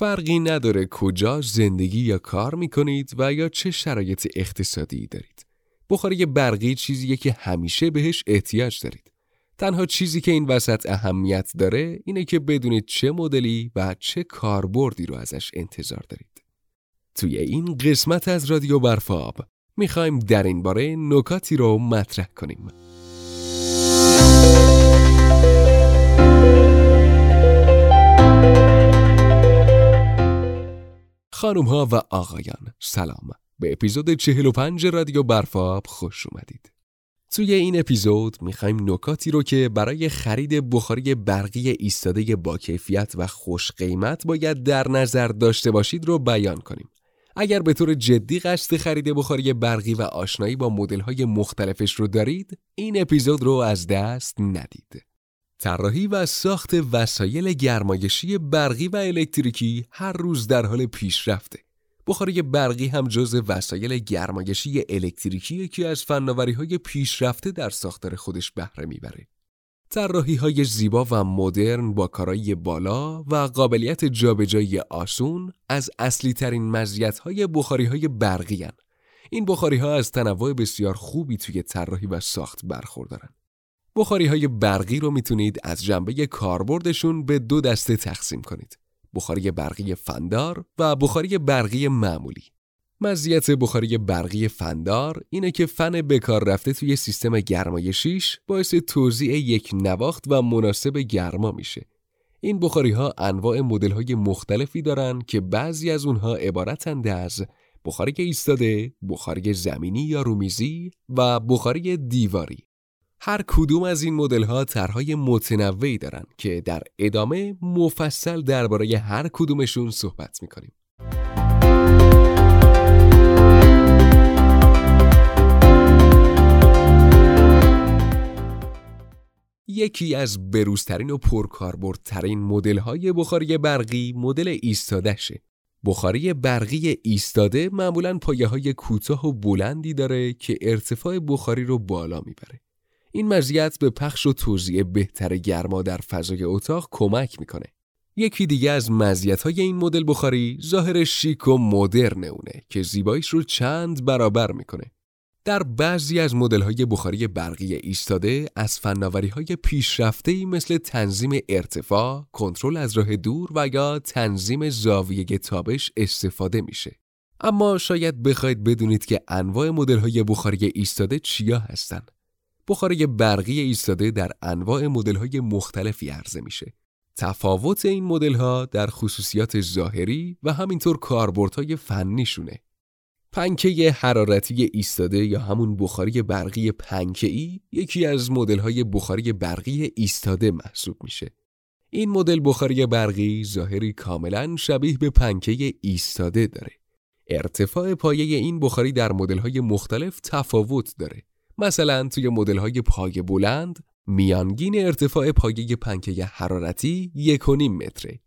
فرقی نداره کجا زندگی یا کار می‌کنید و یا چه شرایط اقتصادی دارید. بخاری برقی چیزیه که همیشه بهش احتیاج دارید. تنها چیزی که این وسط اهمیت داره اینه که بدونید چه مدلی و چه کاربردی رو ازش انتظار دارید. توی این قسمت از رادیو برفاب می‌خوایم در این باره نکاتی رو مطرح کنیم. خانم ها و آقایان. سلام. به اپیزود 45 رادیو برفاب خوش اومدید. توی این اپیزود می‌خوایم نکاتی رو که برای خرید بخاری برقی ایستاده با کیفیت و خوش قیمت باید در نظر داشته باشید رو بیان کنیم. اگر به طور جدی قصد خرید بخاری برقی و آشنایی با مدل مختلفش رو دارید این اپیزود رو از دست ندید. طراحی و ساخت وسایل گرمایشی برقی و الکتریکی هر روز در حال پیشرفته. بخاری برقی هم جز وسایل گرمایشی الکتریکی که از فناوری های پیشرفته در ساختار خودش بهره می‌بره. طراحی های زیبا و مدرن با کارایی بالا و قابلیت جابجایی آسون از اصلی ترین مزیت های بخاری های برقی هن. این بخاری ها از تنوع بسیار خوبی توی طراحی و ساخت برخوردارن. بخاری های برقی رو می‌تونید از جنبه کاربردشون به دو دسته تقسیم کنید. بخاری برقی فندار و بخاری برقی معمولی. مزیت بخاری برقی فندار اینه که فن بکار رفته توی سیستم گرمایشیش باعث توزیع یک نواخت و مناسب گرما میشه. این بخاری ها انواع مدل های مختلفی دارن که بعضی از اونها عبارتند از بخاری ایستاده، بخاری زمینی یا رومیزی و بخاری دیواری. هر کدوم از این مدل ها طرحهای متنوعی دارن که در ادامه مفصل درباره هر کدومشون صحبت می‌کنیم. یکی از بروزترین و پرکاربردترین مدل های بخاری برقی مدل ایستادهشه. بخاری برقی ایستاده معمولا پایه های کوتاه و بلندی داره که ارتفاع بخاری رو بالا می‌بره. این مزیت به پخش و توزیع بهتر گرما در فضای اتاق کمک می‌کنه. یکی دیگه از های این مدل بخاری ظاهر شیک و مدرن اونه که زیباییش رو چند برابر می‌کنه. در بعضی از های بخاری برقی ایستاده از های پیشرفته مثل تنظیم ارتفاع، کنترل از راه دور و یا تنظیم زاویه تابش استفاده میشه. اما شاید بخواید بدونید که انواع های بخاری ایستاده چیا هستند. بخاری برقی ایستاده در انواع های مختلفی عرضه میشه. تفاوت این ها در خصوصیات ظاهری و همینطور کاربردهای فنیشونه. پنکه حرارتی ایستاده یا همون بخاری برقی ای یکی از های بخاری برقی ایستاده محسوب میشه. این مدل بخاری برقی ظاهری کاملا شبیه به پنکه ایستاده داره. ارتفاع پایه این بخاری در های مختلف تفاوت داره. مثلا توی مدل های پایه بلند میانگین ارتفاع پایه پنکه حرارتی یک متره.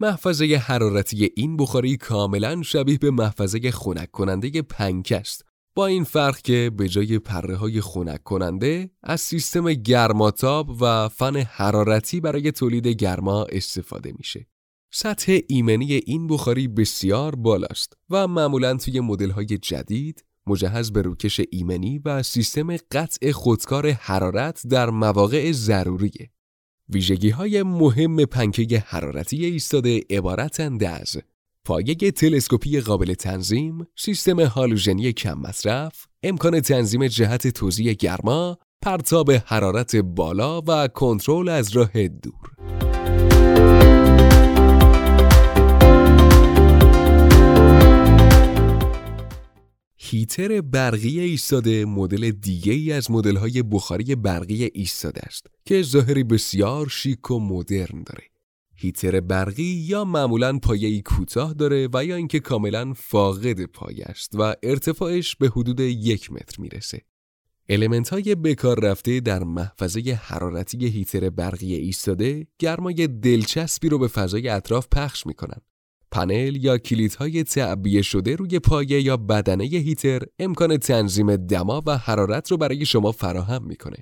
محفظه حرارتی این بخاری کاملا شبیه به محفظه خنک کننده پنکه است با این فرق که به جای پره های خنک کننده از سیستم گرماتاب و فن حرارتی برای تولید گرما استفاده میشه. سطح ایمنی این بخاری بسیار بالاست و معمولا توی مدل های جدید مجهز به روکش ایمنی و سیستم قطع خودکار حرارت در مواقع ضروریه. ویژگی های مهم پنکه حرارتی ایستاده عبارتند از پایه تلسکوپی قابل تنظیم، سیستم هالوژنی کم مصرف، امکان تنظیم جهت توزیع گرما، پرتاب حرارت بالا و کنترل از راه دور. هیتر برقی ایستاده مدل دیگه ای از مدل های بخاری برقی ایستاده است که ظاهری بسیار شیک و مدرن داره. هیتر برقی یا معمولا پایه کوتاه داره و یا اینکه کاملا فاقد پایه است و ارتفاعش به حدود یک متر می‌رسه. المنت های بکار رفته در محفظه حرارتی هیتر برقی ایستاده گرمای دلچسبی رو به فضای اطراف پخش می‌کنن پنل یا کلیدهای تعبیه شده روی پایه یا بدنه هیتر امکان تنظیم دما و حرارت رو برای شما فراهم می‌کنه.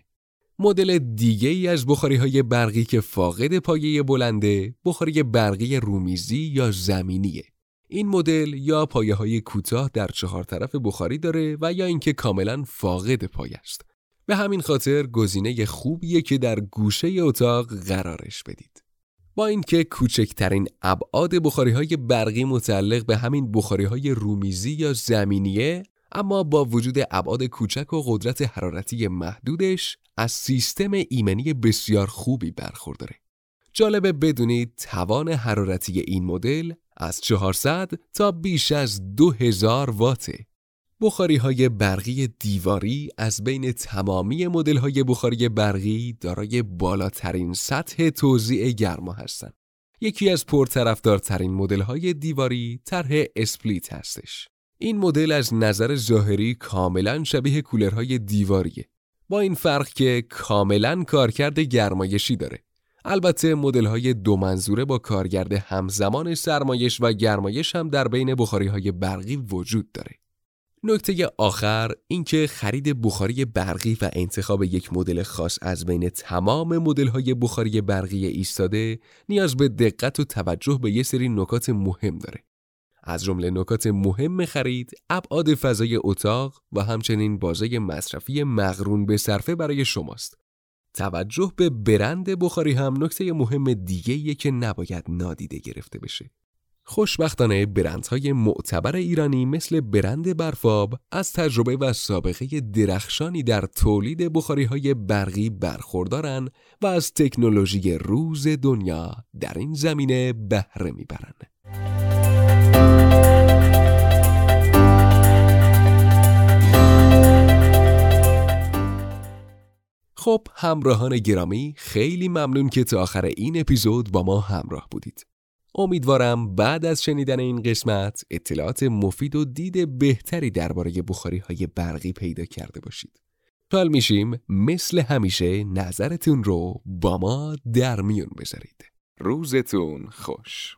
مدل دیگه ای از بخاری های برقی که فاقد پایه بلنده بخاری برقی رومیزی یا زمینیه. این مدل یا پایه های کوتاه در چهار طرف بخاری داره و یا اینکه کاملا فاقد پایه است. به همین خاطر گزینه خوبیه که در گوشه اتاق قرارش بدید. با اینکه کوچکترین ابعاد بخاری های برقی متعلق به همین بخاری های رومیزی یا زمینیه اما با وجود ابعاد کوچک و قدرت حرارتی محدودش از سیستم ایمنی بسیار خوبی برخورداره. جالبه بدونید توان حرارتی این مدل از 400 تا بیش از 2000 واته. بخاری های برقی دیواری از بین تمامی مدل های بخاری برقی دارای بالاترین سطح توزیع گرما هستند. یکی از پرطرفدارترین مدل های دیواری طرح اسپلیت هستش. این مدل از نظر ظاهری کاملا شبیه کولرهای دیواریه با این فرق که کاملا کارکرد گرمایشی داره البته مدل های دو منظوره با کارگرد همزمان سرمایش و گرمایش هم در بین بخاری های برقی وجود داره نکته آخر اینکه خرید بخاری برقی و انتخاب یک مدل خاص از بین تمام مدل های بخاری برقی ایستاده نیاز به دقت و توجه به یه سری نکات مهم داره. از جمله نکات مهم خرید ابعاد فضای اتاق و همچنین بازه مصرفی مغرون به صرفه برای شماست. توجه به برند بخاری هم نکته مهم دیگه که نباید نادیده گرفته بشه. خوشبختانه برندهای معتبر ایرانی مثل برند برفاب از تجربه و سابقه درخشانی در تولید بخاری های برقی برخوردارن و از تکنولوژی روز دنیا در این زمینه بهره می‌برند. خب همراهان گرامی خیلی ممنون که تا آخر این اپیزود با ما همراه بودید. امیدوارم بعد از شنیدن این قسمت اطلاعات مفید و دید بهتری درباره بخاری های برقی پیدا کرده باشید. حال میشیم مثل همیشه نظرتون رو با ما در میون بذارید. روزتون خوش.